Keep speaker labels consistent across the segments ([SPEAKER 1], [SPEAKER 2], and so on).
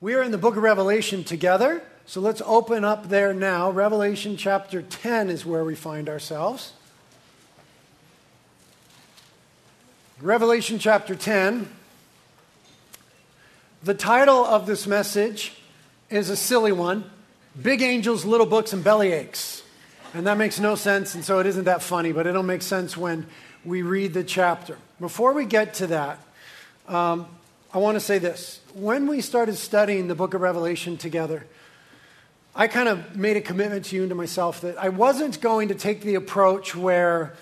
[SPEAKER 1] We are in the book of Revelation together, so let's open up there now. Revelation chapter 10 is where we find ourselves. Revelation chapter 10. The title of this message is a silly one Big Angels, Little Books, and Belly Aches. And that makes no sense, and so it isn't that funny, but it'll make sense when we read the chapter. Before we get to that, um, I want to say this. When we started studying the book of Revelation together, I kind of made a commitment to you and to myself that I wasn't going to take the approach where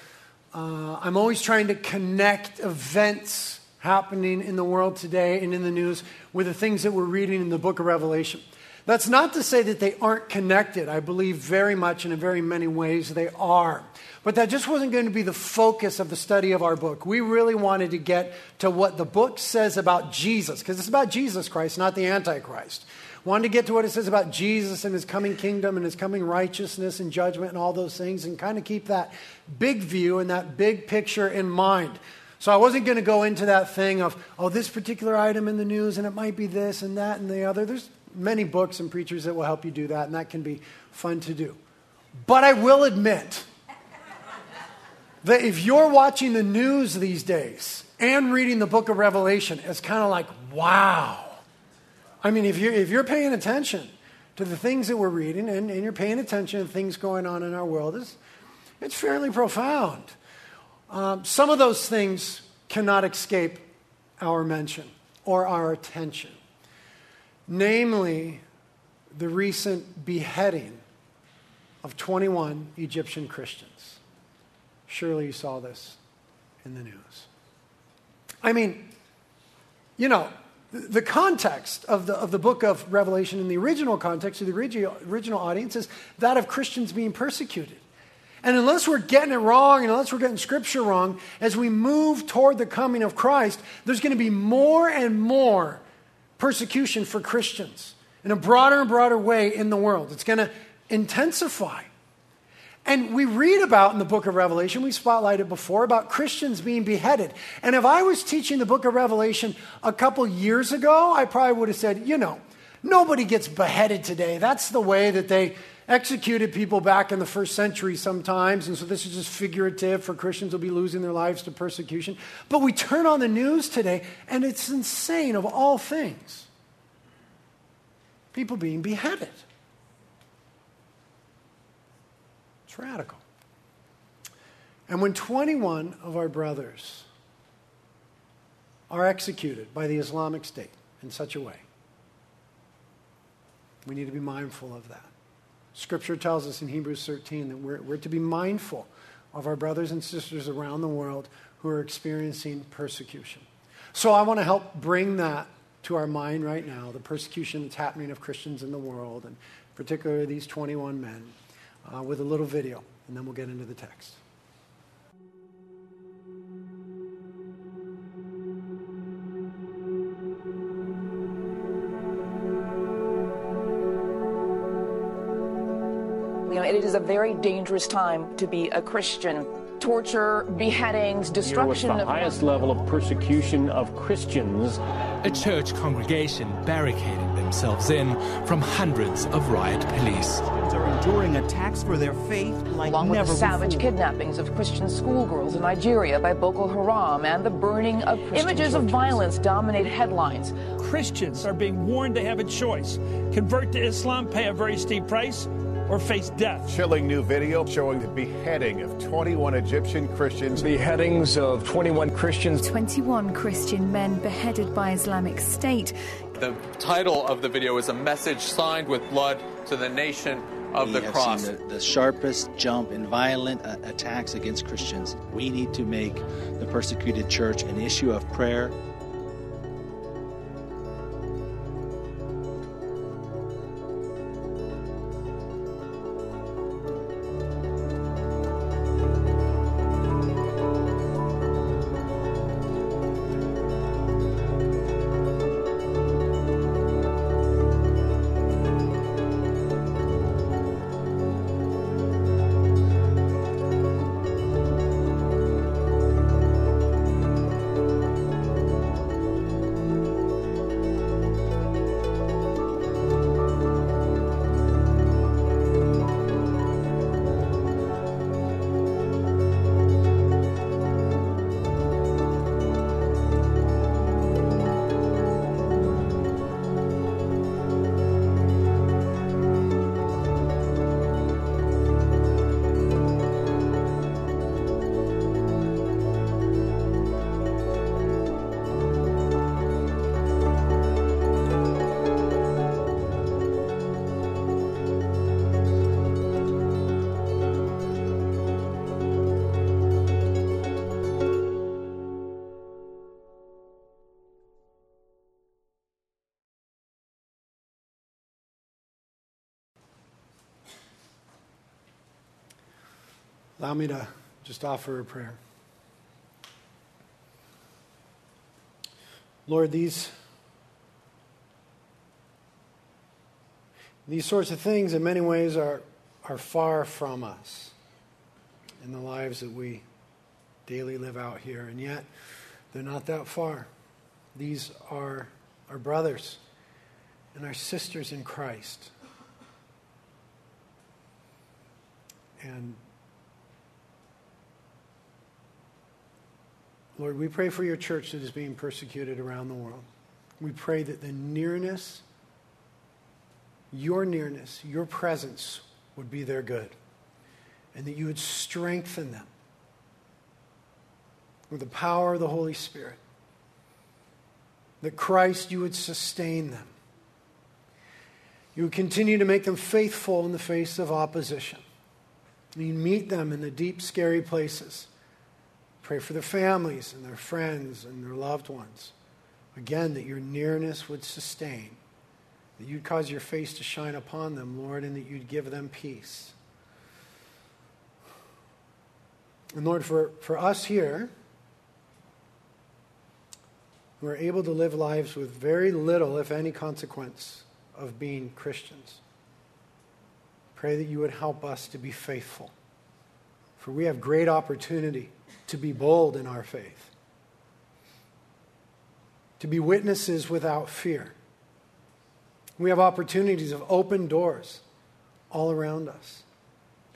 [SPEAKER 1] uh, I'm always trying to connect events happening in the world today and in the news with the things that we're reading in the book of Revelation. That's not to say that they aren't connected. I believe very much and in very many ways they are. But that just wasn't going to be the focus of the study of our book. We really wanted to get to what the book says about Jesus, because it's about Jesus Christ, not the Antichrist. Wanted to get to what it says about Jesus and his coming kingdom and his coming righteousness and judgment and all those things, and kind of keep that big view and that big picture in mind. So I wasn't going to go into that thing of, oh, this particular item in the news, and it might be this and that and the other. There's many books and preachers that will help you do that, and that can be fun to do. But I will admit, that if you're watching the news these days and reading the book of Revelation, it's kind of like, wow. I mean, if you're, if you're paying attention to the things that we're reading and, and you're paying attention to things going on in our world, it's, it's fairly profound. Um, some of those things cannot escape our mention or our attention, namely the recent beheading of 21 Egyptian Christians. Surely you saw this in the news. I mean, you know, the context of the, of the book of Revelation in the original context of the original, original audience is that of Christians being persecuted. And unless we're getting it wrong, and unless we're getting scripture wrong, as we move toward the coming of Christ, there's going to be more and more persecution for Christians in a broader and broader way in the world. It's going to intensify. And we read about in the book of Revelation, we spotlighted before, about Christians being beheaded. And if I was teaching the book of Revelation a couple years ago, I probably would have said, you know, nobody gets beheaded today. That's the way that they executed people back in the first century sometimes. And so this is just figurative for Christians will be losing their lives to persecution. But we turn on the news today, and it's insane of all things. People being beheaded. It's radical. And when 21 of our brothers are executed by the Islamic State in such a way, we need to be mindful of that. Scripture tells us in Hebrews 13 that we're, we're to be mindful of our brothers and sisters around the world who are experiencing persecution. So I want to help bring that to our mind right now the persecution that's happening of Christians in the world, and particularly these 21 men uh, with a little video, and then we'll get into the text.
[SPEAKER 2] A very dangerous time to be a Christian. Torture, beheadings, destruction
[SPEAKER 3] Here was the highest level of persecution of Christians.
[SPEAKER 4] A church congregation barricading themselves in from hundreds of riot police Christians
[SPEAKER 5] are enduring attacks for their faith like
[SPEAKER 2] Along with the savage
[SPEAKER 5] before.
[SPEAKER 2] kidnappings of Christian schoolgirls in Nigeria by Boko Haram and the burning of
[SPEAKER 5] Christian
[SPEAKER 2] images of violence dominate headlines.
[SPEAKER 6] Christians are being warned to have a choice convert to Islam, pay a very steep price, or face death.
[SPEAKER 7] Chilling new video showing the beheading of 21 Egyptian Christians.
[SPEAKER 3] Beheadings of 21 Christians.
[SPEAKER 8] 21 Christian men beheaded by Islamic State.
[SPEAKER 9] The title of the video is a message signed with blood to the nation of
[SPEAKER 10] we
[SPEAKER 9] the
[SPEAKER 10] have
[SPEAKER 9] cross.
[SPEAKER 10] seen the, the sharpest jump in violent uh, attacks against Christians. We need to make the persecuted church an issue of prayer.
[SPEAKER 1] Allow me to just offer a prayer. Lord, these, these sorts of things in many ways are, are far from us in the lives that we daily live out here, and yet they're not that far. These are our brothers and our sisters in Christ. And Lord, we pray for your church that is being persecuted around the world. We pray that the nearness, your nearness, your presence would be their good, and that you would strengthen them with the power of the Holy Spirit. That Christ, you would sustain them. You would continue to make them faithful in the face of opposition. You meet them in the deep, scary places Pray for their families and their friends and their loved ones. Again, that your nearness would sustain, that you'd cause your face to shine upon them, Lord, and that you'd give them peace. And Lord, for, for us here, who are able to live lives with very little, if any, consequence of being Christians, pray that you would help us to be faithful. For we have great opportunity to be bold in our faith, to be witnesses without fear. We have opportunities of open doors all around us.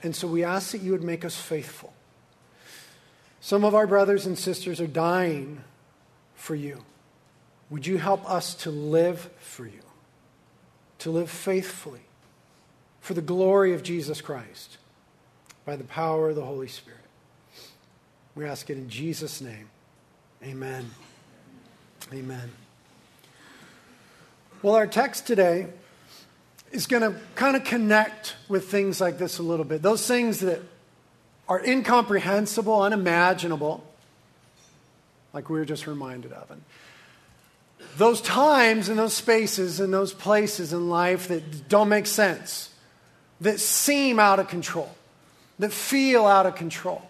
[SPEAKER 1] And so we ask that you would make us faithful. Some of our brothers and sisters are dying for you. Would you help us to live for you, to live faithfully for the glory of Jesus Christ by the power of the Holy Spirit? We ask it in Jesus' name. Amen. Amen. Well, our text today is going to kind of connect with things like this a little bit. Those things that are incomprehensible, unimaginable, like we were just reminded of. And those times and those spaces and those places in life that don't make sense, that seem out of control, that feel out of control.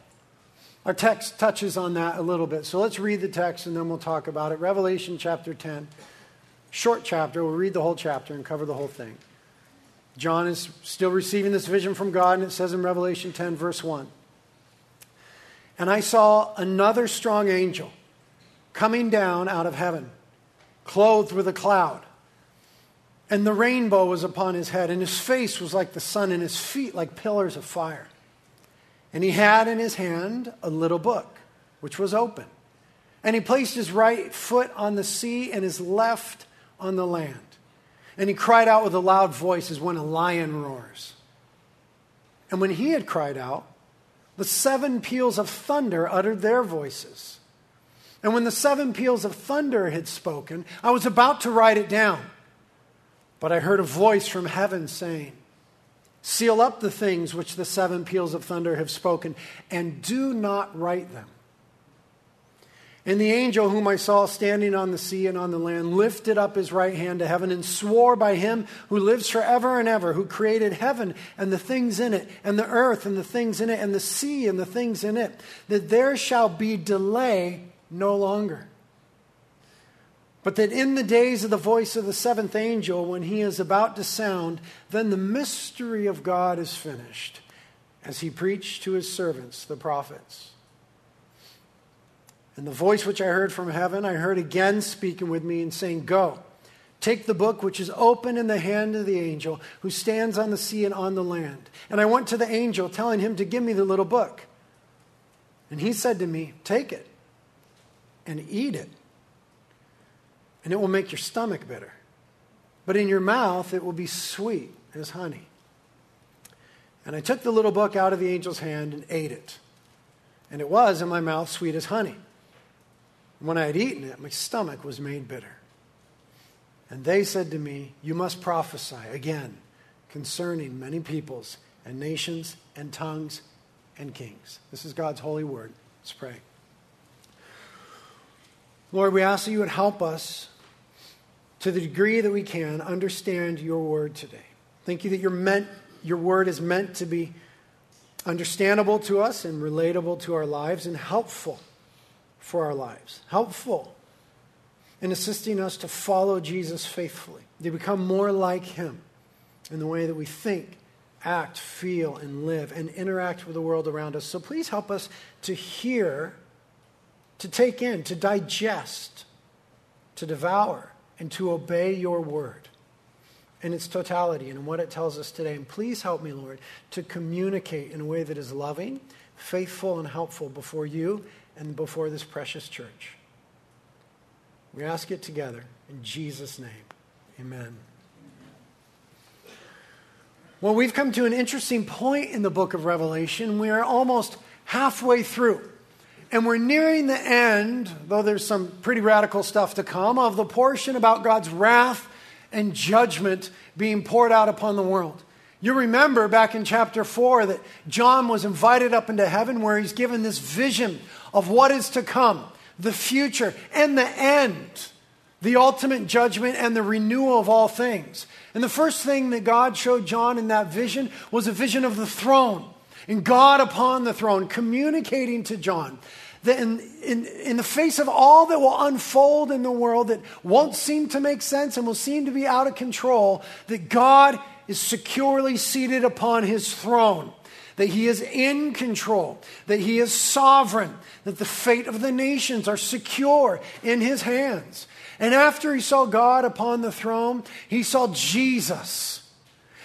[SPEAKER 1] Our text touches on that a little bit. So let's read the text and then we'll talk about it. Revelation chapter 10, short chapter. We'll read the whole chapter and cover the whole thing. John is still receiving this vision from God, and it says in Revelation 10, verse 1 And I saw another strong angel coming down out of heaven, clothed with a cloud. And the rainbow was upon his head, and his face was like the sun, and his feet like pillars of fire. And he had in his hand a little book, which was open. And he placed his right foot on the sea and his left on the land. And he cried out with a loud voice as when a lion roars. And when he had cried out, the seven peals of thunder uttered their voices. And when the seven peals of thunder had spoken, I was about to write it down. But I heard a voice from heaven saying, Seal up the things which the seven peals of thunder have spoken, and do not write them. And the angel whom I saw standing on the sea and on the land lifted up his right hand to heaven and swore by him who lives forever and ever, who created heaven and the things in it, and the earth and the things in it, and the sea and the things in it, that there shall be delay no longer. But that in the days of the voice of the seventh angel, when he is about to sound, then the mystery of God is finished, as he preached to his servants, the prophets. And the voice which I heard from heaven, I heard again speaking with me and saying, Go, take the book which is open in the hand of the angel who stands on the sea and on the land. And I went to the angel, telling him to give me the little book. And he said to me, Take it and eat it and it will make your stomach bitter. But in your mouth, it will be sweet as honey. And I took the little book out of the angel's hand and ate it. And it was in my mouth sweet as honey. And when I had eaten it, my stomach was made bitter. And they said to me, You must prophesy again concerning many peoples and nations and tongues and kings. This is God's holy word. Let's pray. Lord, we ask that you would help us to the degree that we can, understand your word today. Thank you that your, meant, your word is meant to be understandable to us and relatable to our lives and helpful for our lives. Helpful in assisting us to follow Jesus faithfully, to become more like him in the way that we think, act, feel, and live, and interact with the world around us. So please help us to hear, to take in, to digest, to devour, and to obey your word in its totality and what it tells us today. And please help me, Lord, to communicate in a way that is loving, faithful, and helpful before you and before this precious church. We ask it together in Jesus' name. Amen. Well, we've come to an interesting point in the book of Revelation. We are almost halfway through. And we're nearing the end, though there's some pretty radical stuff to come, of the portion about God's wrath and judgment being poured out upon the world. You remember back in chapter 4 that John was invited up into heaven where he's given this vision of what is to come, the future, and the end, the ultimate judgment and the renewal of all things. And the first thing that God showed John in that vision was a vision of the throne and God upon the throne, communicating to John that in, in, in the face of all that will unfold in the world that won't seem to make sense and will seem to be out of control, that God is securely seated upon his throne, that he is in control, that he is sovereign, that the fate of the nations are secure in his hands. And after he saw God upon the throne, he saw Jesus.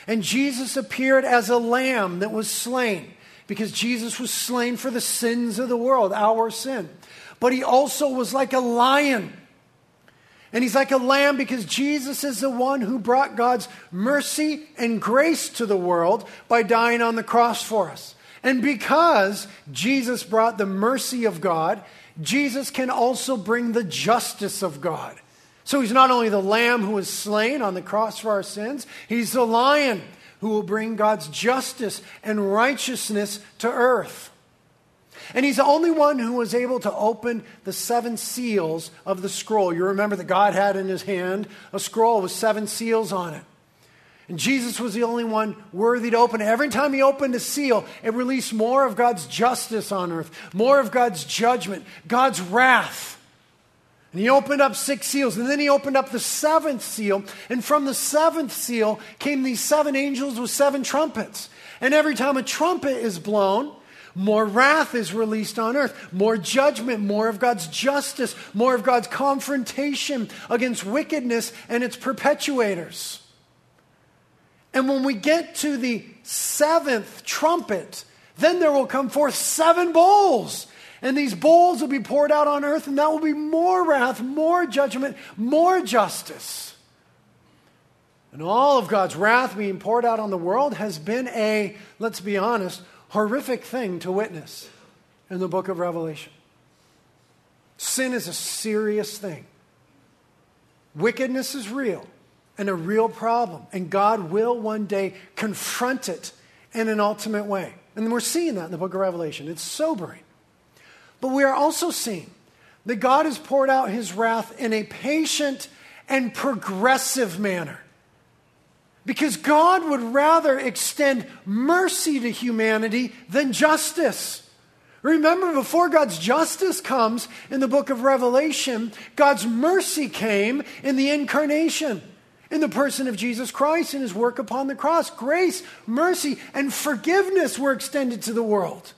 [SPEAKER 1] And Jesus appeared as a lamb that was slain because Jesus was slain for the sins of the world, our sin. But he also was like a lion. And he's like a lamb because Jesus is the one who brought God's mercy and grace to the world by dying on the cross for us. And because Jesus brought the mercy of God, Jesus can also bring the justice of God. So he's not only the lamb who was slain on the cross for our sins, he's the lion who will bring God's justice and righteousness to earth. And he's the only one who was able to open the seven seals of the scroll. You remember that God had in his hand a scroll with seven seals on it. And Jesus was the only one worthy to open it. Every time he opened a seal, it released more of God's justice on earth, more of God's judgment, God's wrath. And he opened up six seals, and then he opened up the seventh seal. And from the seventh seal came these seven angels with seven trumpets. And every time a trumpet is blown, more wrath is released on earth, more judgment, more of God's justice, more of God's confrontation against wickedness and its perpetuators. And when we get to the seventh trumpet, then there will come forth seven bowls and these bowls will be poured out on earth, and that will be more wrath, more judgment, more justice. And all of God's wrath being poured out on the world has been a, let's be honest, horrific thing to witness in the book of Revelation. Sin is a serious thing. Wickedness is real and a real problem, and God will one day confront it in an ultimate way. And we're seeing that in the book of Revelation. It's sobering. But we are also seeing that God has poured out his wrath in a patient and progressive manner. Because God would rather extend mercy to humanity than justice. Remember, before God's justice comes in the book of Revelation, God's mercy came in the incarnation, in the person of Jesus Christ and his work upon the cross. Grace, mercy, and forgiveness were extended to the world.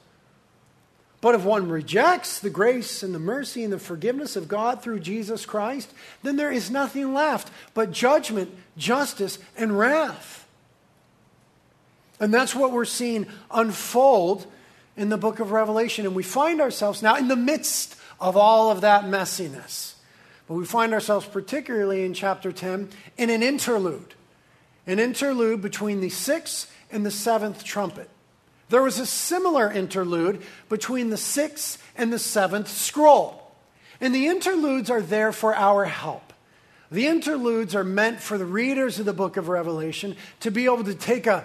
[SPEAKER 1] But if one rejects the grace and the mercy and the forgiveness of God through Jesus Christ, then there is nothing left but judgment, justice, and wrath. And that's what we're seeing unfold in the book of Revelation. And we find ourselves now in the midst of all of that messiness. But we find ourselves, particularly in chapter 10, in an interlude. An interlude between the sixth and the seventh trumpet. There was a similar interlude between the sixth and the seventh scroll. And the interludes are there for our help. The interludes are meant for the readers of the book of Revelation to be able to take a,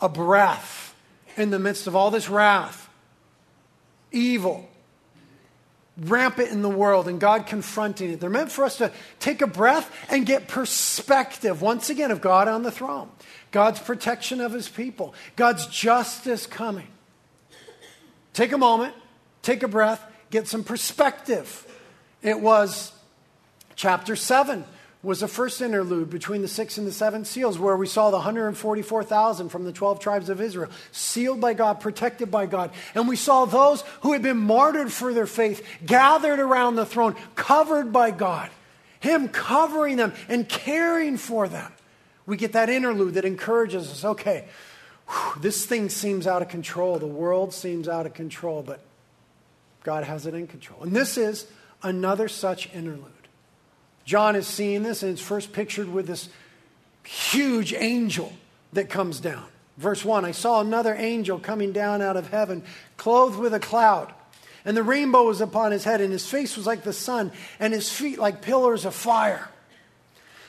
[SPEAKER 1] a breath in the midst of all this wrath, evil, rampant in the world and God confronting it. They're meant for us to take a breath and get perspective, once again, of God on the throne, God's protection of his people, God's justice coming. Take a moment, take a breath, get some perspective. It was chapter 7 was the first interlude between the six and the seven seals, where we saw the 144,000 from the 12 tribes of Israel, sealed by God, protected by God. And we saw those who had been martyred for their faith gathered around the throne, covered by God, Him covering them and caring for them. We get that interlude that encourages us okay, whew, this thing seems out of control. The world seems out of control, but God has it in control. And this is another such interlude. John is seeing this, and it's first pictured with this huge angel that comes down. Verse 1 I saw another angel coming down out of heaven, clothed with a cloud. And the rainbow was upon his head, and his face was like the sun, and his feet like pillars of fire.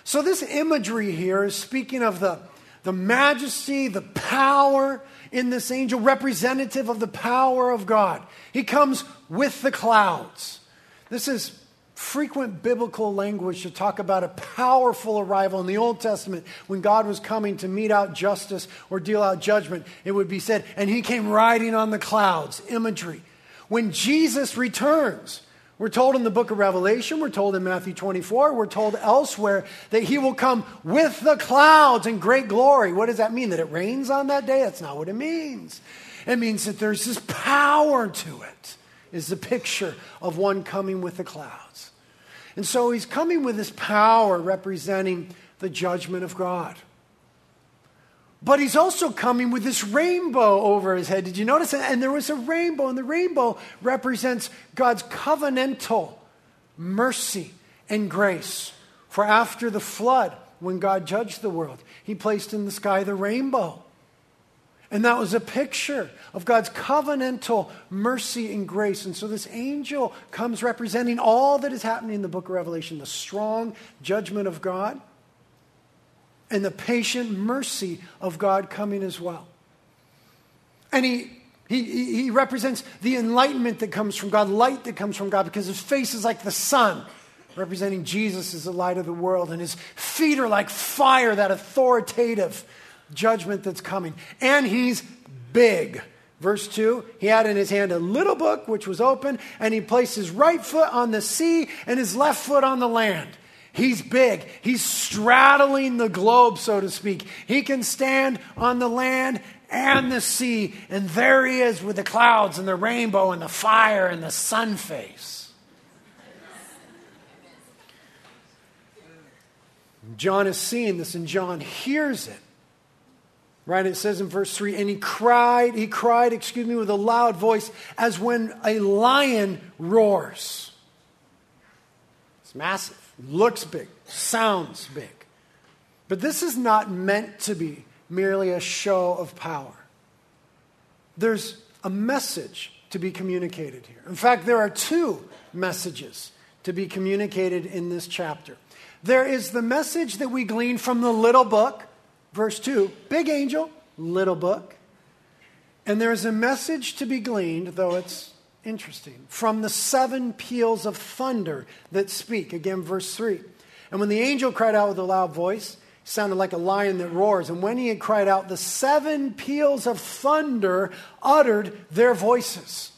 [SPEAKER 1] So, this imagery here is speaking of the, the majesty, the power in this angel, representative of the power of God. He comes with the clouds. This is frequent biblical language to talk about a powerful arrival in the Old Testament when God was coming to mete out justice or deal out judgment. It would be said, and he came riding on the clouds, imagery. When Jesus returns, we're told in the book of Revelation, we're told in Matthew 24, we're told elsewhere that he will come with the clouds in great glory. What does that mean? That it rains on that day? That's not what it means. It means that there's this power to it, is the picture of one coming with the clouds. And so he's coming with this power representing the judgment of God. But he's also coming with this rainbow over his head. Did you notice that? And there was a rainbow, and the rainbow represents God's covenantal mercy and grace. For after the flood, when God judged the world, he placed in the sky the rainbow. And that was a picture of God's covenantal mercy and grace. And so this angel comes representing all that is happening in the book of Revelation the strong judgment of God and the patient mercy of God coming as well. And he, he, he represents the enlightenment that comes from God, light that comes from God, because his face is like the sun, representing Jesus as the light of the world, and his feet are like fire, that authoritative judgment that's coming. And he's big. Verse 2 He had in his hand a little book which was open, and he placed his right foot on the sea and his left foot on the land. He's big. He's straddling the globe, so to speak. He can stand on the land and the sea, and there he is with the clouds and the rainbow and the fire and the sun face. John is seeing this, and John hears it. Right? It says in verse 3 and he cried, he cried, excuse me, with a loud voice as when a lion roars. It's massive, looks big, sounds big. But this is not meant to be merely a show of power. There's a message to be communicated here. In fact, there are two messages to be communicated in this chapter. There is the message that we glean from the little book verse 2 big angel, little book. And there is a message to be gleaned, though it's interesting, from the seven peals of thunder that speak. Again, verse 3. And when the angel cried out with a loud voice, sounded like a lion that roars. And when he had cried out, the seven peals of thunder uttered their voices.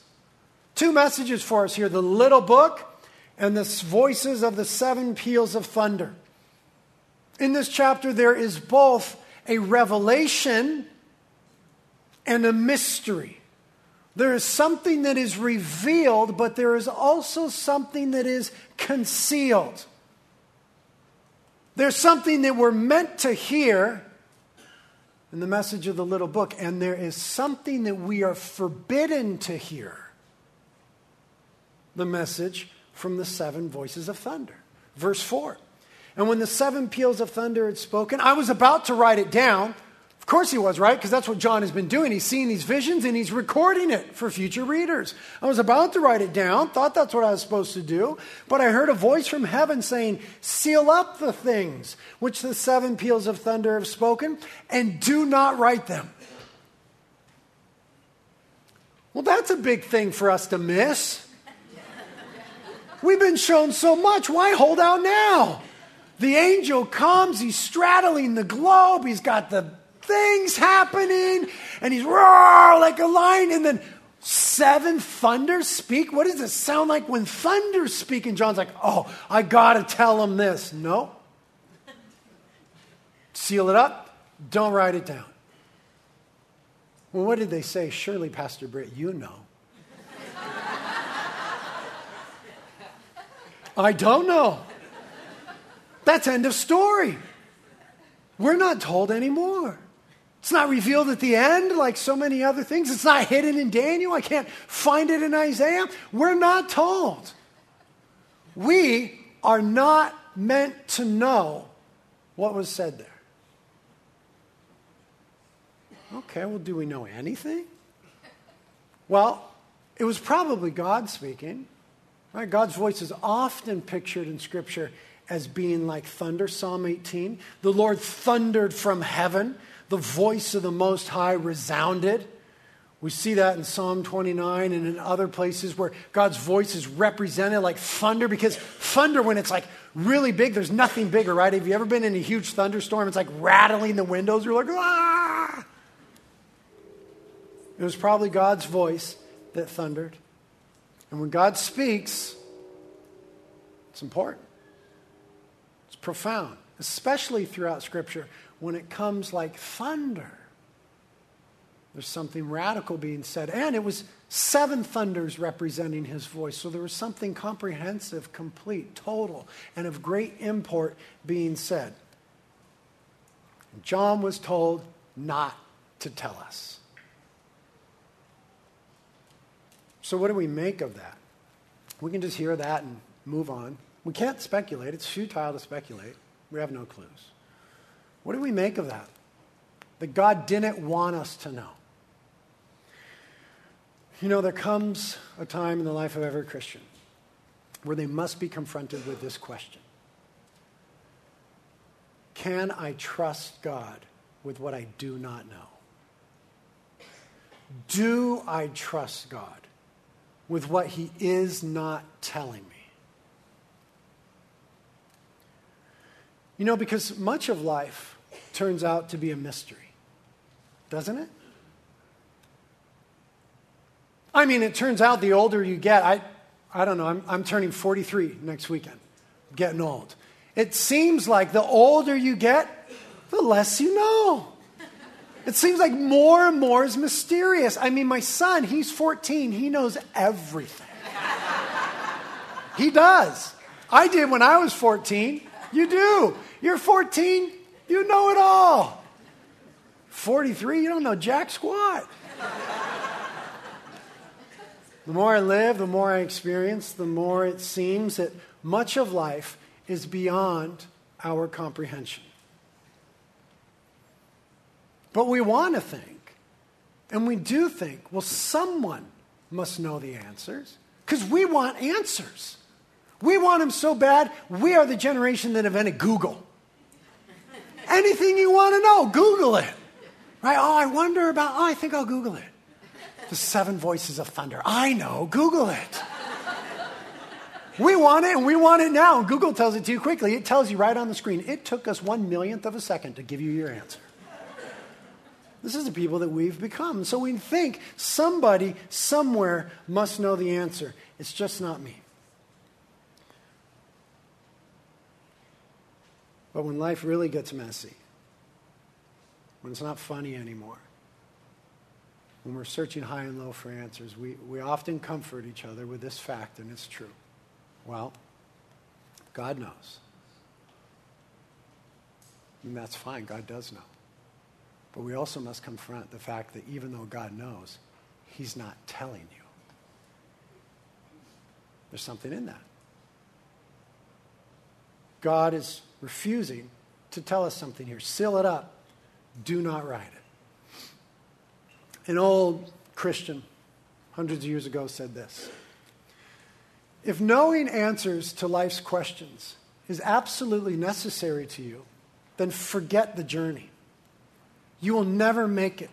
[SPEAKER 1] Two messages for us here the little book and the voices of the seven peals of thunder. In this chapter, there is both a revelation and a mystery. There is something that is revealed, but there is also something that is concealed. There's something that we're meant to hear in the message of the little book, and there is something that we are forbidden to hear the message from the seven voices of thunder. Verse 4 and when the seven peals of thunder had spoken, I was about to write it down. Of course, he was, right? Because that's what John has been doing. He's seeing these visions and he's recording it for future readers. I was about to write it down, thought that's what I was supposed to do, but I heard a voice from heaven saying, Seal up the things which the seven peals of thunder have spoken, and do not write them. Well, that's a big thing for us to miss. We've been shown so much. Why hold out now? The angel comes, he's straddling the globe, he's got the things happening, and he's roar like a lion, and then seven thunders speak. What does it sound like when thunders speak? And John's like, oh, I gotta tell him this. No. Seal it up, don't write it down. Well, what did they say? Surely, Pastor Britt, you know. I don't know. That's end of story. We're not told anymore. It's not revealed at the end like so many other things. It's not hidden in Daniel. I can't find it in Isaiah. We're not told. We are not meant to know what was said there. Okay, well, do we know anything? Well, it was probably God speaking. Right? God's voice is often pictured in Scripture as being like thunder. Psalm 18. The Lord thundered from heaven, the voice of the Most High resounded. We see that in Psalm 29 and in other places where God's voice is represented like thunder because thunder, when it's like really big, there's nothing bigger, right? Have you ever been in a huge thunderstorm? It's like rattling the windows. You're like, ah! It was probably God's voice that thundered. And when God speaks, it's important. It's profound, especially throughout Scripture when it comes like thunder. There's something radical being said. And it was seven thunders representing his voice. So there was something comprehensive, complete, total, and of great import being said. John was told not to tell us. So, what do we make of that? We can just hear that and move on. We can't speculate. It's futile to speculate. We have no clues. What do we make of that? That God didn't want us to know. You know, there comes a time in the life of every Christian where they must be confronted with this question Can I trust God with what I do not know? Do I trust God with what he is not telling me. You know, because much of life turns out to be a mystery, doesn't it? I mean, it turns out the older you get, I, I don't know, I'm, I'm turning 43 next weekend, getting old. It seems like the older you get, the less you know. It seems like more and more is mysterious. I mean, my son, he's 14, he knows everything. he does. I did when I was 14. You do. You're 14, you know it all. 43, you don't know jack squat. the more I live, the more I experience, the more it seems that much of life is beyond our comprehension. But we want to think, and we do think, well, someone must know the answers because we want answers. We want them so bad, we are the generation that invented Google. Anything you want to know, Google it. Right? Oh, I wonder about, oh, I think I'll Google it. The seven voices of thunder. I know, Google it. We want it and we want it now. Google tells it to you quickly. It tells you right on the screen. It took us one millionth of a second to give you your answer. This is the people that we've become. So we think somebody somewhere must know the answer. It's just not me. But when life really gets messy, when it's not funny anymore, when we're searching high and low for answers, we, we often comfort each other with this fact, and it's true. Well, God knows. And that's fine. God does know. But we also must confront the fact that even though God knows, He's not telling you. There's something in that. God is refusing to tell us something here. Seal it up. Do not write it. An old Christian, hundreds of years ago, said this If knowing answers to life's questions is absolutely necessary to you, then forget the journey. You will never make it.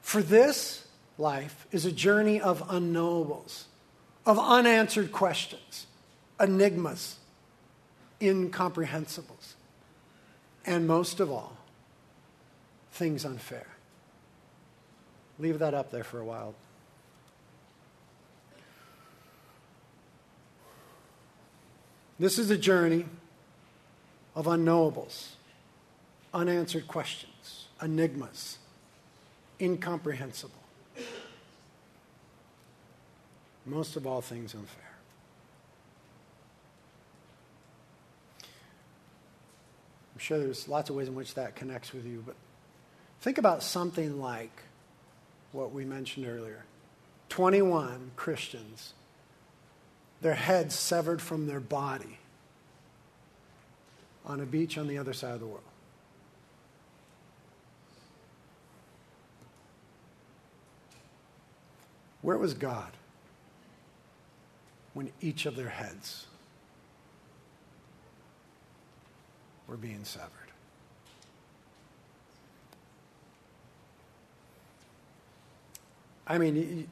[SPEAKER 1] For this life is a journey of unknowables, of unanswered questions. enigmas, incomprehensibles, and most of all, things unfair. Leave that up there for a while. This is a journey of unknowables, unanswered questions, enigmas, incomprehensible. Most of all, things unfair. I'm sure there's lots of ways in which that connects with you, but think about something like what we mentioned earlier 21 Christians, their heads severed from their body on a beach on the other side of the world. Where was God when each of their heads were being severed? I mean,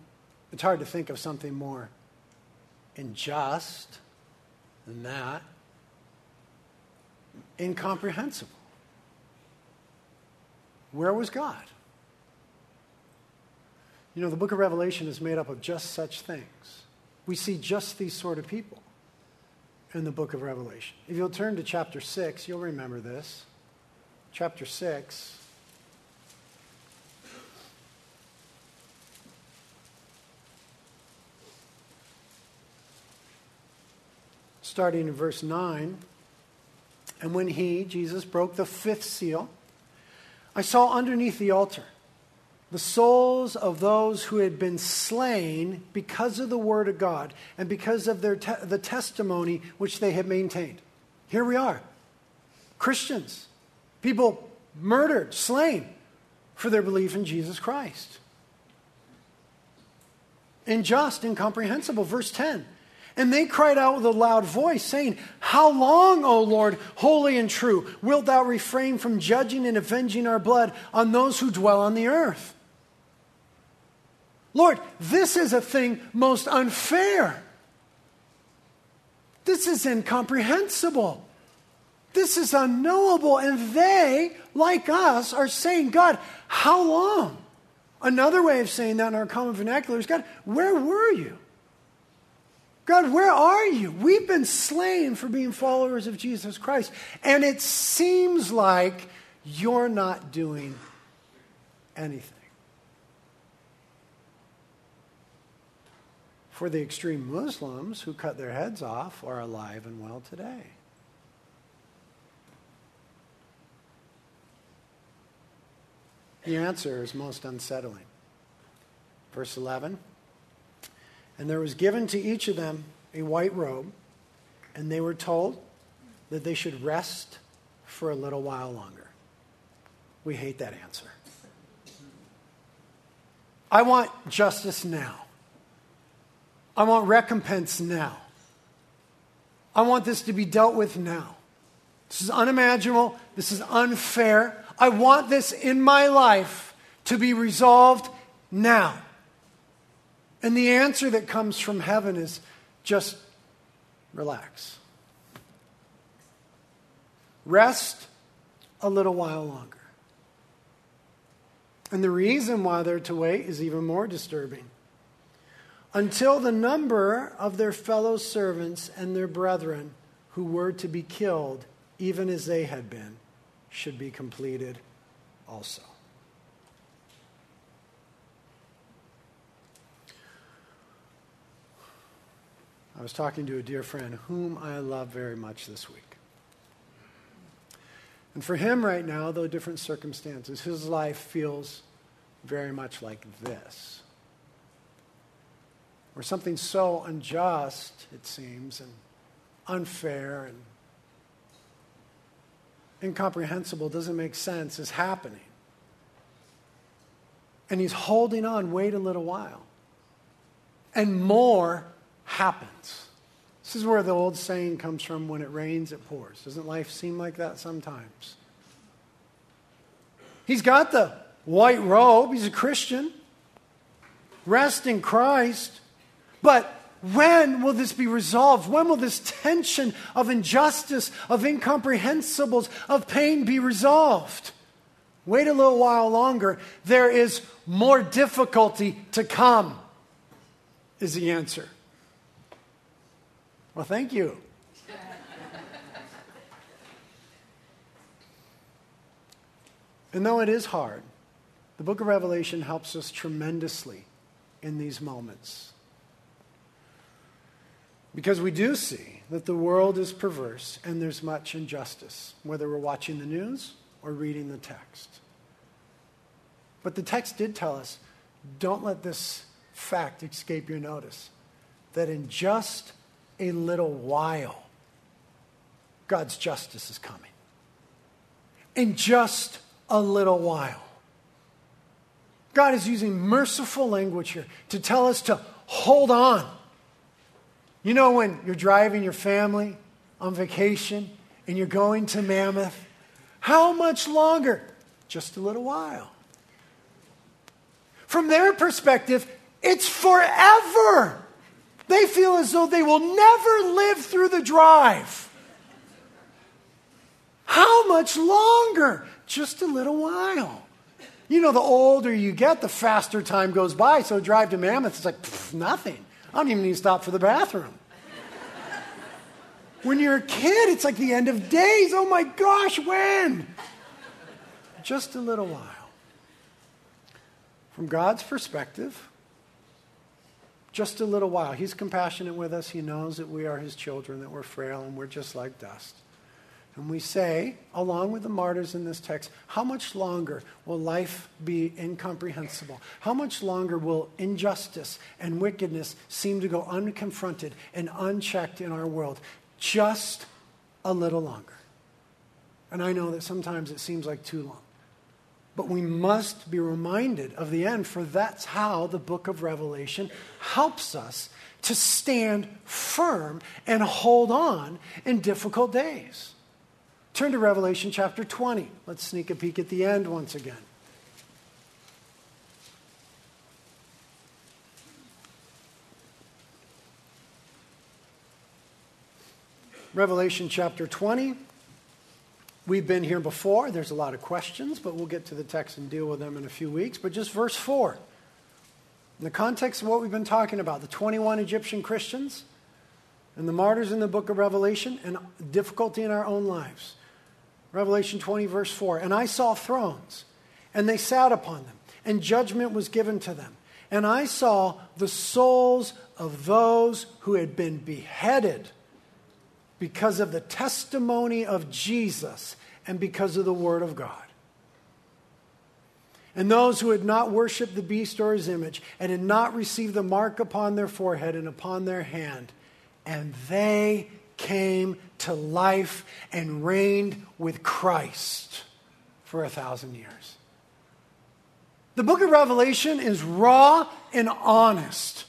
[SPEAKER 1] it's hard to think of something more unjust than that. Incomprehensible. Where was God? You know, the book of Revelation is made up of just such things. We see just these sort of people in the book of Revelation. If you'll turn to chapter 6, you'll remember this. Chapter 6. Starting in verse 9. And when he, Jesus, broke the fifth seal, I saw underneath the altar the souls of those who had been slain because of the word of God and because of their te- the testimony which they had maintained. Here we are. Christians, people murdered, slain for their belief in Jesus Christ. Unjust, incomprehensible. Verse 10. And they cried out with a loud voice, saying, How long, O Lord, holy and true, wilt thou refrain from judging and avenging our blood on those who dwell on the earth? Lord, this is a thing most unfair. This is incomprehensible. This is unknowable. And they, like us, are saying, God, how long? Another way of saying that in our common vernacular is, God, where were you? God, where are you? We've been slain for being followers of Jesus Christ. And it seems like you're not doing anything. For the extreme Muslims who cut their heads off are alive and well today. The answer is most unsettling. Verse 11 And there was given to each of them a white robe, and they were told that they should rest for a little while longer. We hate that answer. I want justice now. I want recompense now. I want this to be dealt with now. This is unimaginable. This is unfair. I want this in my life to be resolved now. And the answer that comes from heaven is just relax. Rest a little while longer. And the reason why they're to wait is even more disturbing until the number of their fellow servants and their brethren who were to be killed, even as they had been, should be completed also. I was talking to a dear friend whom I love very much this week. And for him right now, though different circumstances, his life feels very much like this where something so unjust, it seems, and unfair and incomprehensible, doesn't make sense, is happening. And he's holding on, wait a little while. And more happens. This is where the old saying comes from when it rains, it pours. Doesn't life seem like that sometimes? He's got the white robe, he's a Christian. Rest in Christ. But When will this be resolved? When will this tension of injustice, of incomprehensibles, of pain be resolved? Wait a little while longer. There is more difficulty to come, is the answer. Well, thank you. and though it is hard, the book of Revelation helps us tremendously in these moments. Because we do see that the world is perverse and there's much injustice, whether we're watching the news or reading the text. But the text did tell us don't let this fact escape your notice that in just a little while, God's justice is coming. In just a little while. God is using merciful language here to tell us to hold on. You know, when you're driving your family on vacation and you're going to Mammoth, how much longer? Just a little while. From their perspective, it's forever. They feel as though they will never live through the drive. How much longer? Just a little while. You know, the older you get, the faster time goes by. So drive to Mammoth, it's like pff, nothing. I don't even need to stop for the bathroom. when you're a kid, it's like the end of days. Oh my gosh, when? Just a little while. From God's perspective, just a little while. He's compassionate with us. He knows that we are His children, that we're frail, and we're just like dust. And we say, along with the martyrs in this text, how much longer will life be incomprehensible? How much longer will injustice and wickedness seem to go unconfronted and unchecked in our world? Just a little longer. And I know that sometimes it seems like too long. But we must be reminded of the end, for that's how the book of Revelation helps us to stand firm and hold on in difficult days. Turn to Revelation chapter 20. Let's sneak a peek at the end once again. Revelation chapter 20. We've been here before. There's a lot of questions, but we'll get to the text and deal with them in a few weeks. But just verse 4. In the context of what we've been talking about, the 21 Egyptian Christians and the martyrs in the book of Revelation and difficulty in our own lives. Revelation 20, verse 4. And I saw thrones, and they sat upon them, and judgment was given to them. And I saw the souls of those who had been beheaded because of the testimony of Jesus and because of the Word of God. And those who had not worshiped the beast or his image and had not received the mark upon their forehead and upon their hand, and they came to life and reigned with Christ for a thousand years. The book of Revelation is raw and honest.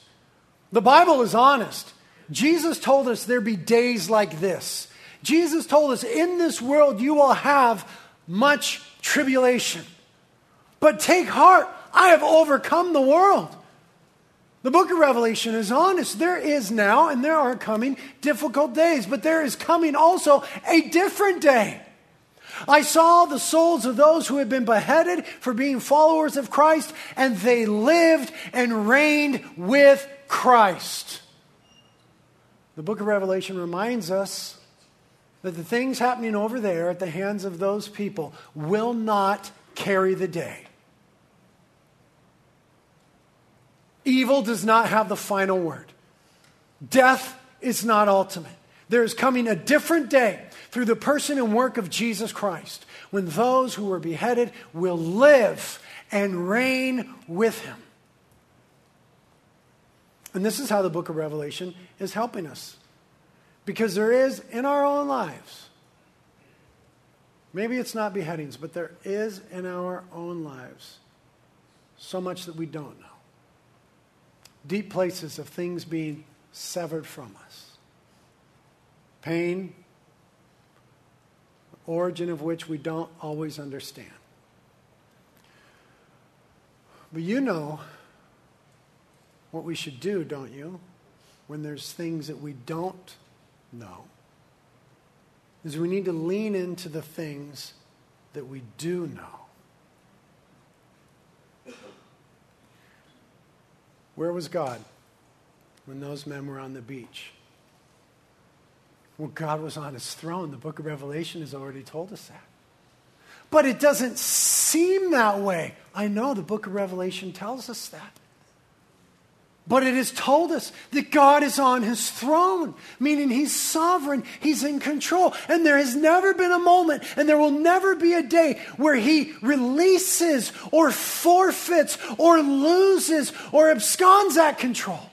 [SPEAKER 1] The Bible is honest. Jesus told us there be days like this. Jesus told us, in this world you will have much tribulation. But take heart, I have overcome the world. The book of Revelation is honest. There is now, and there are coming difficult days, but there is coming also a different day. I saw the souls of those who had been beheaded for being followers of Christ, and they lived and reigned with Christ. The book of Revelation reminds us that the things happening over there at the hands of those people will not carry the day. Evil does not have the final word. Death is not ultimate. There is coming a different day through the person and work of Jesus Christ when those who were beheaded will live and reign with him. And this is how the book of Revelation is helping us. Because there is in our own lives, maybe it's not beheadings, but there is in our own lives so much that we don't know deep places of things being severed from us. Pain, origin of which we don't always understand. But you know what we should do, don't you? when there's things that we don't know is we need to lean into the things that we do know. Where was God when those men were on the beach? Well, God was on his throne. The book of Revelation has already told us that. But it doesn't seem that way. I know the book of Revelation tells us that. But it has told us that God is on his throne, meaning he's sovereign, he's in control. And there has never been a moment, and there will never be a day where he releases or forfeits or loses or absconds that control.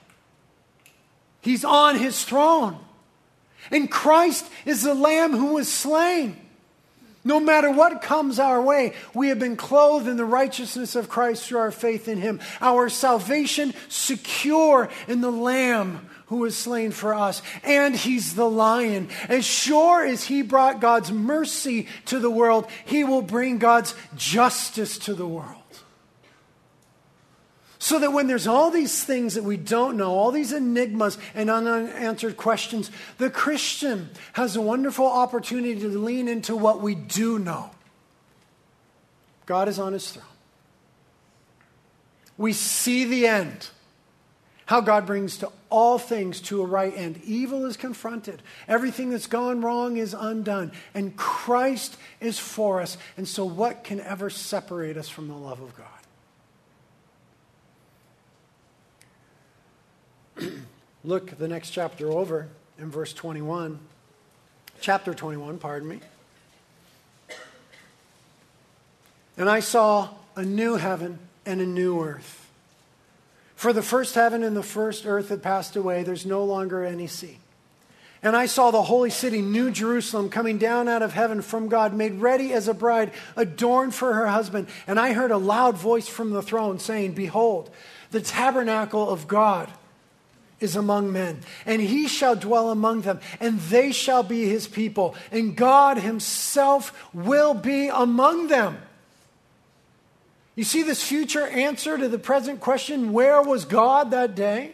[SPEAKER 1] He's on his throne. And Christ is the Lamb who was slain. No matter what comes our way, we have been clothed in the righteousness of Christ through our faith in Him. Our salvation secure in the Lamb who was slain for us. And He's the lion. As sure as He brought God's mercy to the world, He will bring God's justice to the world. So that when there's all these things that we don't know, all these enigmas and unanswered questions, the Christian has a wonderful opportunity to lean into what we do know. God is on his throne. We see the end. How God brings to all things to a right end. Evil is confronted. Everything that's gone wrong is undone. And Christ is for us. And so, what can ever separate us from the love of God? Look the next chapter over in verse 21. Chapter 21, pardon me. And I saw a new heaven and a new earth. For the first heaven and the first earth had passed away, there's no longer any sea. And I saw the holy city, New Jerusalem, coming down out of heaven from God, made ready as a bride, adorned for her husband. And I heard a loud voice from the throne saying, Behold, the tabernacle of God is among men, and he shall dwell among them, and they shall be his people, and God himself will be among them. You see this future answer to the present question where was God that day?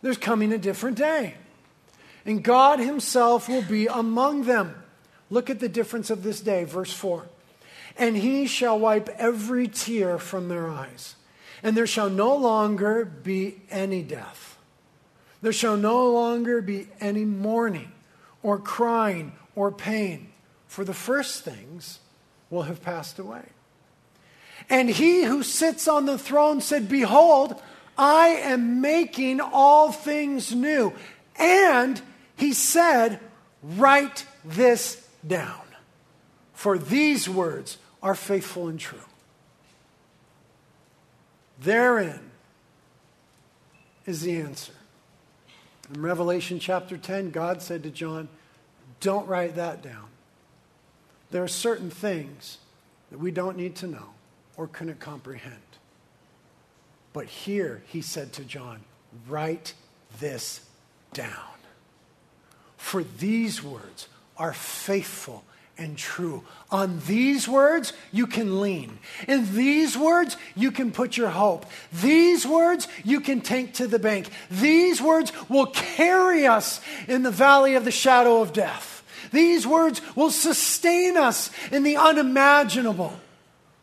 [SPEAKER 1] There's coming a different day. And God Himself will be among them. Look at the difference of this day, verse 4. And He shall wipe every tear from their eyes, and there shall no longer be any death there shall no longer be any mourning or crying or pain, for the first things will have passed away. And he who sits on the throne said, Behold, I am making all things new. And he said, Write this down, for these words are faithful and true. Therein is the answer. In Revelation chapter 10, God said to John, Don't write that down. There are certain things that we don't need to know or couldn't comprehend. But here he said to John, Write this down. For these words are faithful and true. On these words, you can lean. In these words, you can put your hope. These words, you can take to the bank. These words will carry us in the valley of the shadow of death. These words will sustain us in the unimaginable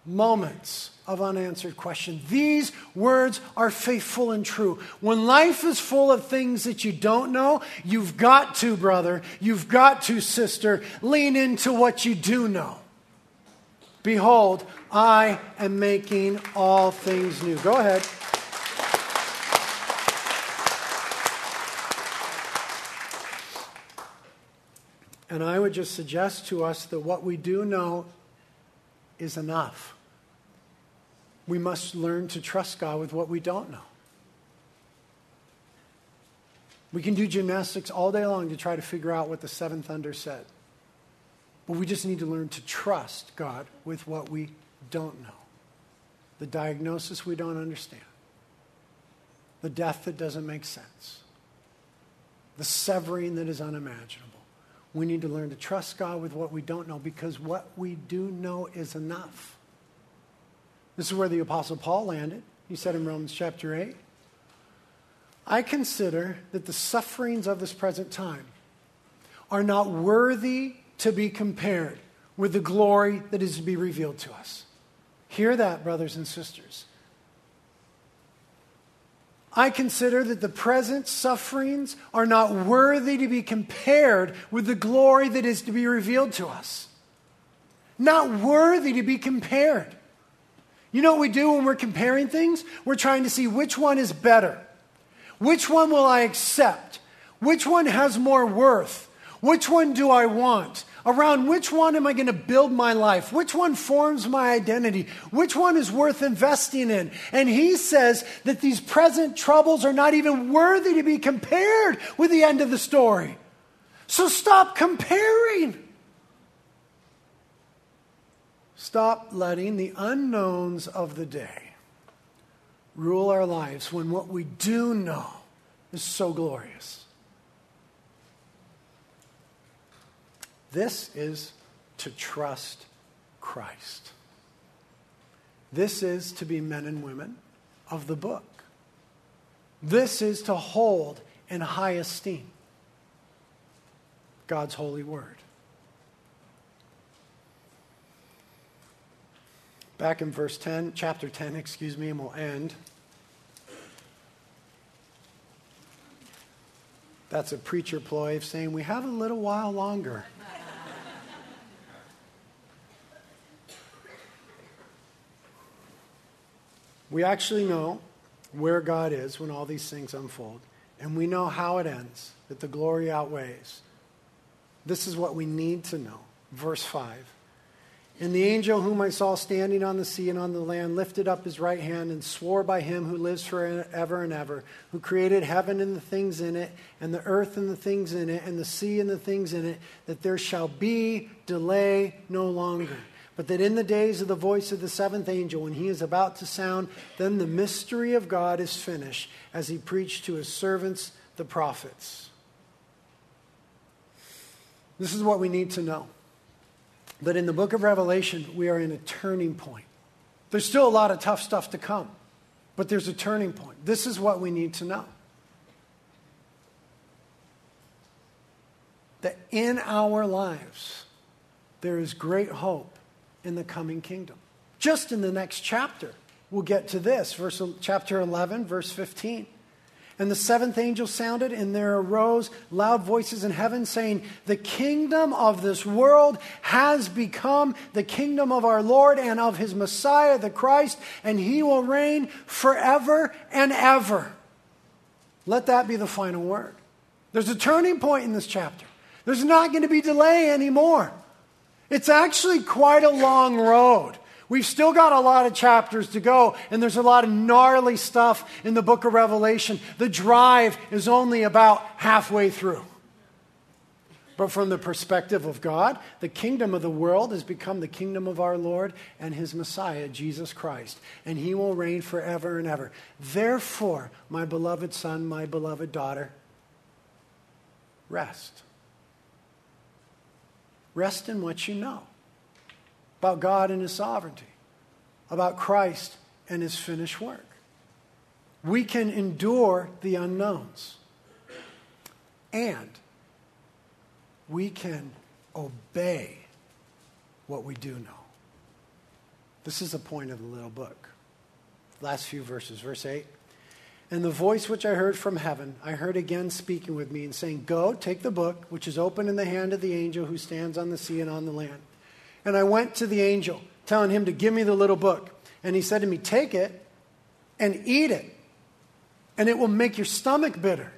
[SPEAKER 1] moments of unanswered question. These words are faithful and true. When life is full of things that you don't know, you've got to, brother, you've got to, sister, lean into what you do know. Behold, I am making all things new. Go ahead. And I would just suggest to us that what we do know is enough we must learn to trust God with what we don't know. We can do gymnastics all day long to try to figure out what the seventh thunder said. But we just need to learn to trust God with what we don't know. The diagnosis we don't understand. The death that doesn't make sense. The severing that is unimaginable. We need to learn to trust God with what we don't know because what we do know is enough. This is where the Apostle Paul landed. He said in Romans chapter 8 I consider that the sufferings of this present time are not worthy to be compared with the glory that is to be revealed to us. Hear that, brothers and sisters. I consider that the present sufferings are not worthy to be compared with the glory that is to be revealed to us. Not worthy to be compared. You know what we do when we're comparing things? We're trying to see which one is better. Which one will I accept? Which one has more worth? Which one do I want? Around which one am I going to build my life? Which one forms my identity? Which one is worth investing in? And he says that these present troubles are not even worthy to be compared with the end of the story. So stop comparing. Stop letting the unknowns of the day rule our lives when what we do know is so glorious. This is to trust Christ. This is to be men and women of the book. This is to hold in high esteem God's holy word. Back in verse 10, chapter 10, excuse me, and we'll end. That's a preacher ploy of saying we have a little while longer. We actually know where God is when all these things unfold, and we know how it ends, that the glory outweighs. This is what we need to know. Verse 5. And the angel whom I saw standing on the sea and on the land lifted up his right hand and swore by him who lives forever and ever, who created heaven and the things in it, and the earth and the things in it, and the sea and the things in it, that there shall be delay no longer but that in the days of the voice of the seventh angel, when he is about to sound, then the mystery of God is finished, as he preached to his servants, the prophets. This is what we need to know that in the book of Revelation, we are in a turning point. There's still a lot of tough stuff to come, but there's a turning point. This is what we need to know. That in our lives, there is great hope in the coming kingdom. Just in the next chapter, we'll get to this, verse, chapter 11, verse 15. And the seventh angel sounded, and there arose loud voices in heaven saying, The kingdom of this world has become the kingdom of our Lord and of his Messiah, the Christ, and he will reign forever and ever. Let that be the final word. There's a turning point in this chapter. There's not going to be delay anymore. It's actually quite a long road. We've still got a lot of chapters to go, and there's a lot of gnarly stuff in the book of Revelation. The drive is only about halfway through. But from the perspective of God, the kingdom of the world has become the kingdom of our Lord and his Messiah, Jesus Christ, and he will reign forever and ever. Therefore, my beloved son, my beloved daughter, rest. Rest in what you know about God and His sovereignty, about Christ and His finished work. We can endure the unknowns, and we can obey what we do know. This is the point of the little book. Last few verses, verse 8. And the voice which I heard from heaven, I heard again speaking with me and saying, Go, take the book, which is open in the hand of the angel who stands on the sea and on the land. And I went to the angel, telling him to give me the little book. And he said to me, Take it and eat it, and it will make your stomach bitter.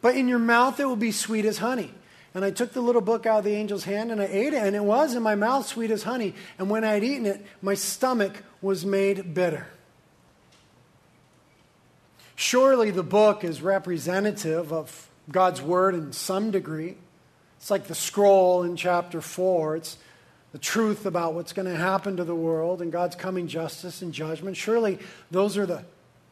[SPEAKER 1] But in your mouth it will be sweet as honey. And I took the little book out of the angel's hand and I ate it, and it was in my mouth sweet as honey. And when I had eaten it, my stomach was made bitter. Surely the book is representative of God's word in some degree. It's like the scroll in chapter 4. It's the truth about what's going to happen to the world and God's coming justice and judgment. Surely those are the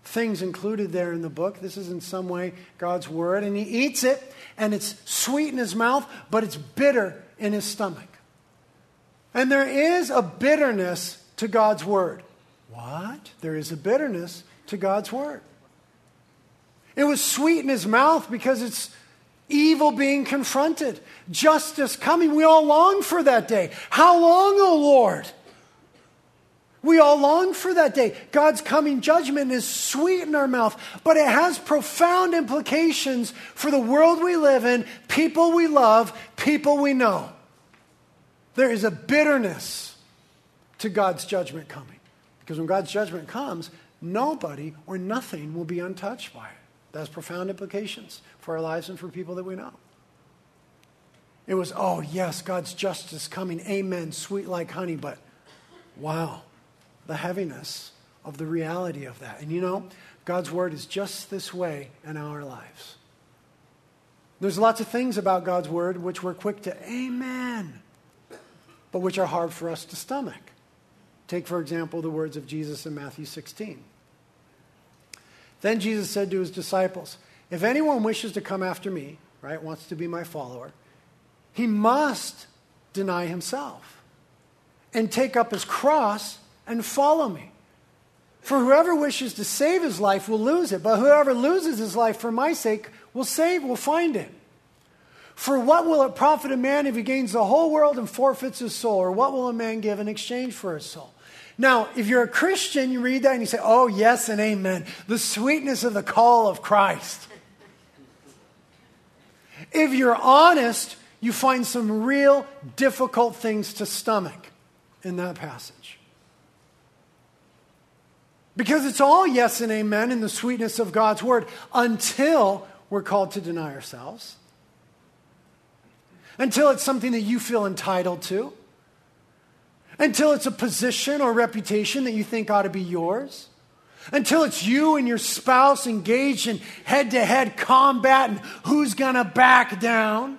[SPEAKER 1] things included there in the book. This is in some way God's word. And he eats it, and it's sweet in his mouth, but it's bitter in his stomach. And there is a bitterness to God's word. What? There is a bitterness to God's word. It was sweet in his mouth because it's evil being confronted, justice coming. We all long for that day. How long, O Lord? We all long for that day. God's coming judgment is sweet in our mouth, but it has profound implications for the world we live in, people we love, people we know. There is a bitterness to God's judgment coming. Because when God's judgment comes, nobody or nothing will be untouched by it. That has profound implications for our lives and for people that we know. It was, oh, yes, God's justice coming. Amen. Sweet like honey. But wow, the heaviness of the reality of that. And you know, God's word is just this way in our lives. There's lots of things about God's word which we're quick to amen, but which are hard for us to stomach. Take, for example, the words of Jesus in Matthew 16. Then Jesus said to his disciples, If anyone wishes to come after me, right, wants to be my follower, he must deny himself and take up his cross and follow me. For whoever wishes to save his life will lose it, but whoever loses his life for my sake will save, will find it. For what will it profit a man if he gains the whole world and forfeits his soul? Or what will a man give in exchange for his soul? Now, if you're a Christian, you read that and you say, oh, yes and amen. The sweetness of the call of Christ. If you're honest, you find some real difficult things to stomach in that passage. Because it's all yes and amen in the sweetness of God's word until we're called to deny ourselves, until it's something that you feel entitled to until it's a position or reputation that you think ought to be yours, until it's you and your spouse engaged in head to head combat and who's going to back down,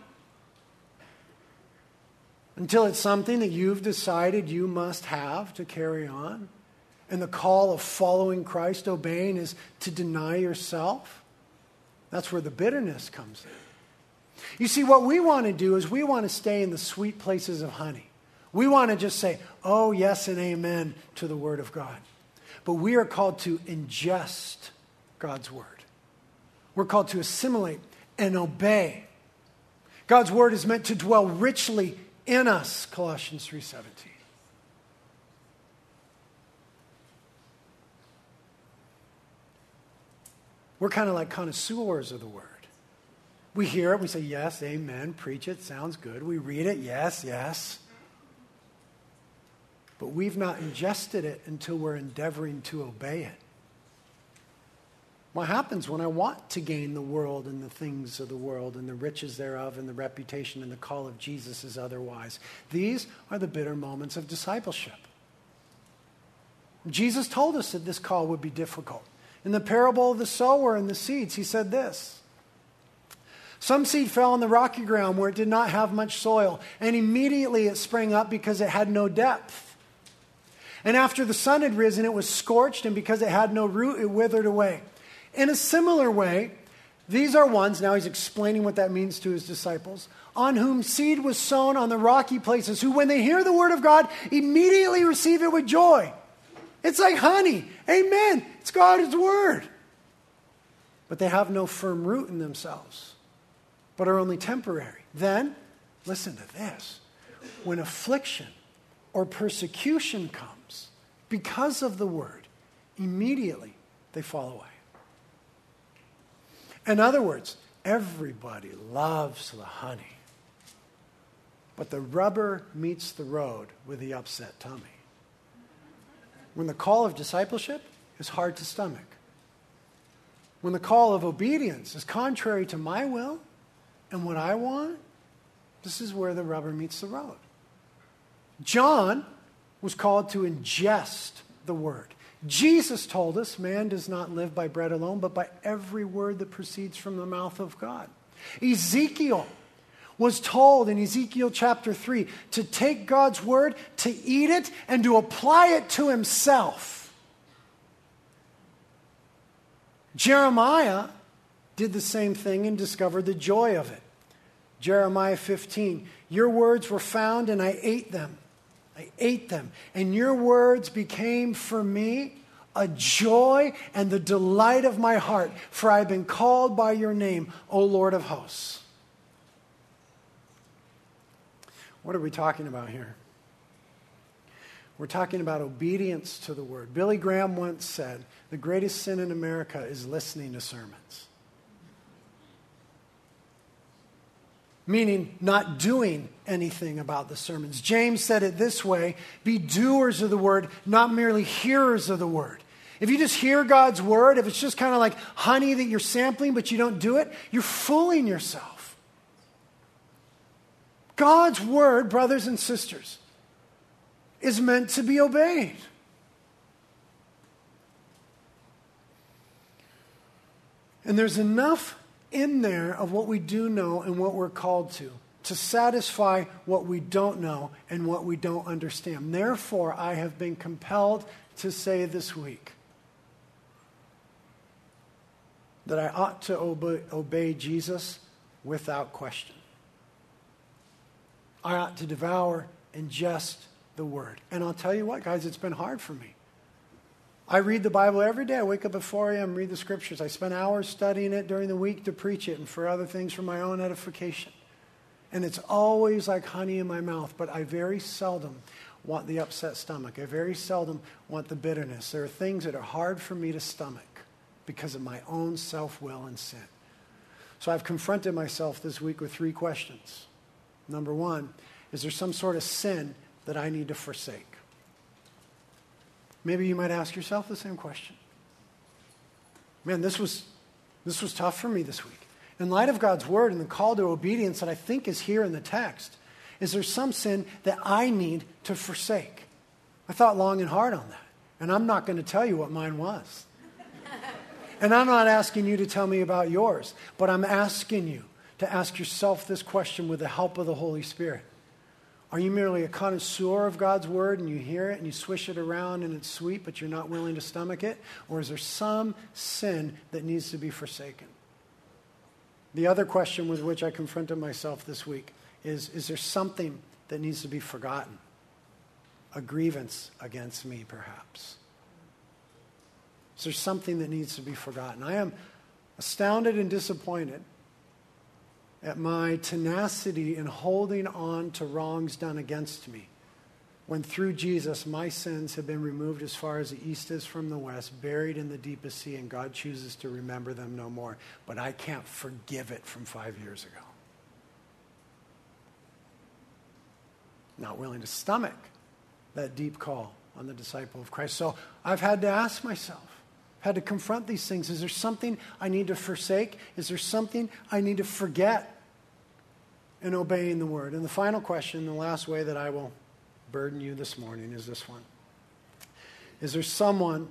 [SPEAKER 1] until it's something that you've decided you must have to carry on. And the call of following Christ, obeying, is to deny yourself. That's where the bitterness comes in. You see, what we want to do is we want to stay in the sweet places of honey. We want to just say, oh, yes and amen to the Word of God. But we are called to ingest God's Word. We're called to assimilate and obey. God's Word is meant to dwell richly in us, Colossians 3.17. We're kind of like connoisseurs of the Word. We hear it, we say, yes, amen, preach it, sounds good. We read it, yes, yes but we've not ingested it until we're endeavoring to obey it. What happens when I want to gain the world and the things of the world and the riches thereof and the reputation and the call of Jesus is otherwise? These are the bitter moments of discipleship. Jesus told us that this call would be difficult. In the parable of the sower and the seeds, he said this Some seed fell on the rocky ground where it did not have much soil, and immediately it sprang up because it had no depth. And after the sun had risen, it was scorched, and because it had no root, it withered away. In a similar way, these are ones, now he's explaining what that means to his disciples, on whom seed was sown on the rocky places, who, when they hear the word of God, immediately receive it with joy. It's like honey. Amen. It's God's word. But they have no firm root in themselves, but are only temporary. Then, listen to this when affliction or persecution comes, because of the word, immediately they fall away. In other words, everybody loves the honey, but the rubber meets the road with the upset tummy. When the call of discipleship is hard to stomach, when the call of obedience is contrary to my will and what I want, this is where the rubber meets the road. John was called to ingest the word. Jesus told us man does not live by bread alone, but by every word that proceeds from the mouth of God. Ezekiel was told in Ezekiel chapter 3 to take God's word, to eat it, and to apply it to himself. Jeremiah did the same thing and discovered the joy of it. Jeremiah 15, your words were found and I ate them. I ate them, and your words became for me a joy and the delight of my heart, for I've been called by your name, O Lord of hosts. What are we talking about here? We're talking about obedience to the word. Billy Graham once said, The greatest sin in America is listening to sermons. Meaning, not doing anything about the sermons. James said it this way be doers of the word, not merely hearers of the word. If you just hear God's word, if it's just kind of like honey that you're sampling but you don't do it, you're fooling yourself. God's word, brothers and sisters, is meant to be obeyed. And there's enough in there of what we do know and what we're called to to satisfy what we don't know and what we don't understand. Therefore, I have been compelled to say this week that I ought to obey, Jesus without question. I ought to devour, and ingest the word. And I'll tell you what, guys, it's been hard for me. I read the Bible every day. I wake up at 4 a.m., read the scriptures. I spend hours studying it during the week to preach it and for other things for my own edification. And it's always like honey in my mouth, but I very seldom want the upset stomach. I very seldom want the bitterness. There are things that are hard for me to stomach because of my own self will and sin. So I've confronted myself this week with three questions. Number one, is there some sort of sin that I need to forsake? Maybe you might ask yourself the same question. Man, this was, this was tough for me this week. In light of God's word and the call to obedience that I think is here in the text, is there some sin that I need to forsake? I thought long and hard on that. And I'm not going to tell you what mine was. and I'm not asking you to tell me about yours, but I'm asking you to ask yourself this question with the help of the Holy Spirit. Are you merely a connoisseur of God's word and you hear it and you swish it around and it's sweet, but you're not willing to stomach it? Or is there some sin that needs to be forsaken? The other question with which I confronted myself this week is Is there something that needs to be forgotten? A grievance against me, perhaps. Is there something that needs to be forgotten? I am astounded and disappointed at my tenacity in holding on to wrongs done against me. When through Jesus, my sins have been removed as far as the east is from the west, buried in the deepest sea, and God chooses to remember them no more. But I can't forgive it from five years ago. Not willing to stomach that deep call on the disciple of Christ. So I've had to ask myself, had to confront these things. Is there something I need to forsake? Is there something I need to forget in obeying the word? And the final question, the last way that I will burden you this morning is this one Is there someone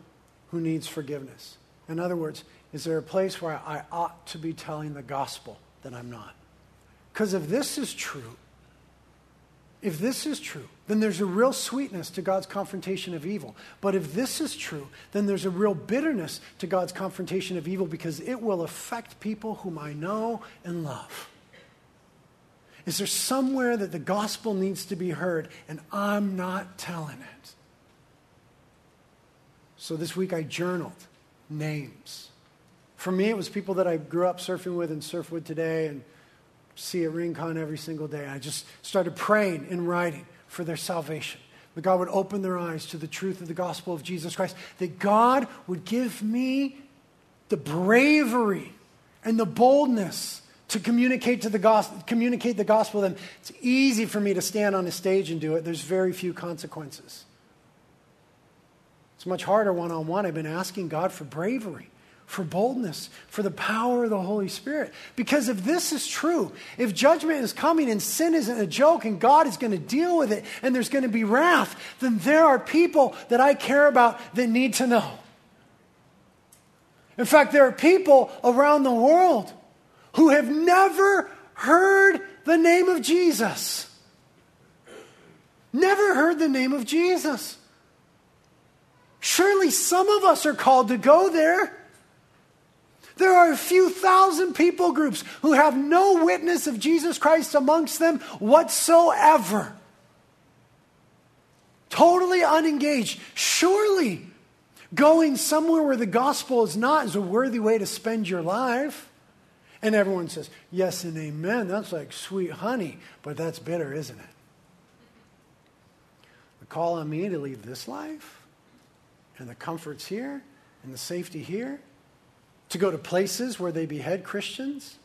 [SPEAKER 1] who needs forgiveness? In other words, is there a place where I ought to be telling the gospel that I'm not? Because if this is true, if this is true, then there's a real sweetness to God's confrontation of evil. But if this is true, then there's a real bitterness to God's confrontation of evil because it will affect people whom I know and love. Is there somewhere that the gospel needs to be heard and I'm not telling it? So this week I journaled names. For me, it was people that I grew up surfing with and surf with today and see at Rincon every single day. I just started praying and writing for their salvation. That God would open their eyes to the truth of the gospel of Jesus Christ. That God would give me the bravery and the boldness to communicate to the gospel, communicate the gospel to them. It's easy for me to stand on a stage and do it. There's very few consequences. It's much harder one on one. I've been asking God for bravery for boldness, for the power of the Holy Spirit. Because if this is true, if judgment is coming and sin isn't a joke and God is going to deal with it and there's going to be wrath, then there are people that I care about that need to know. In fact, there are people around the world who have never heard the name of Jesus. Never heard the name of Jesus. Surely some of us are called to go there. There are a few thousand people groups who have no witness of Jesus Christ amongst them whatsoever. Totally unengaged. Surely Going somewhere where the gospel is not is a worthy way to spend your life. And everyone says, Yes and amen. That's like sweet honey, but that's bitter, isn't it? The call on me to leave this life and the comforts here and the safety here, to go to places where they behead Christians,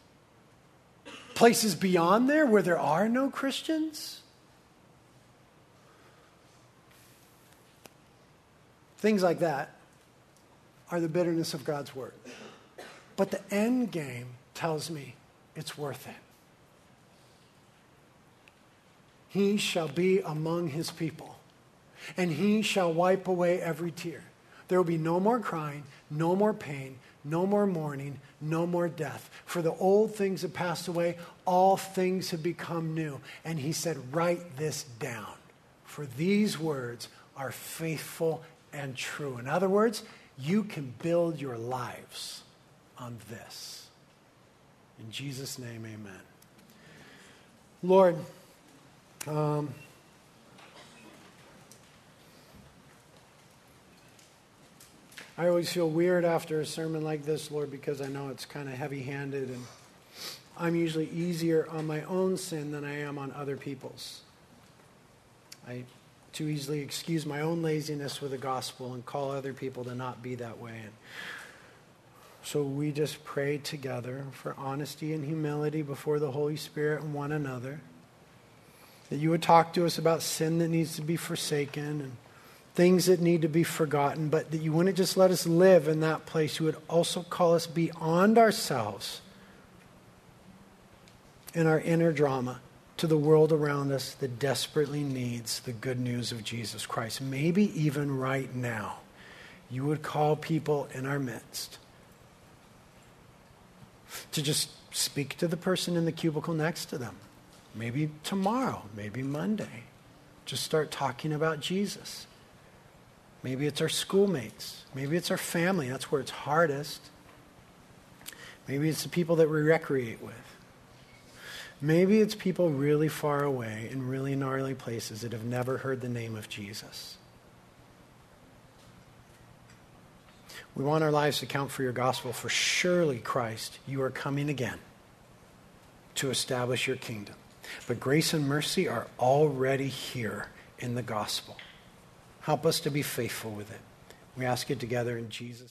[SPEAKER 1] places beyond there where there are no Christians. Things like that are the bitterness of God's word. But the end game tells me it's worth it. He shall be among his people, and he shall wipe away every tear. There will be no more crying, no more pain, no more mourning, no more death. For the old things have passed away, all things have become new. And he said, Write this down, for these words are faithful and true. In other words, you can build your lives on this. In Jesus' name, amen. Lord, um, I always feel weird after a sermon like this, Lord, because I know it's kind of heavy handed and I'm usually easier on my own sin than I am on other people's. I too easily excuse my own laziness with the gospel and call other people to not be that way. And so we just pray together for honesty and humility before the Holy Spirit and one another. That you would talk to us about sin that needs to be forsaken and things that need to be forgotten, but that you wouldn't just let us live in that place. You would also call us beyond ourselves in our inner drama to the world around us that desperately needs the good news of Jesus Christ. Maybe even right now, you would call people in our midst to just speak to the person in the cubicle next to them. Maybe tomorrow, maybe Monday. Just start talking about Jesus. Maybe it's our schoolmates. Maybe it's our family. That's where it's hardest. Maybe it's the people that we recreate with. Maybe it's people really far away in really gnarly places that have never heard the name of Jesus. We want our lives to count for your gospel, for surely, Christ, you are coming again to establish your kingdom. But grace and mercy are already here in the gospel. Help us to be faithful with it. We ask it together in Jesus'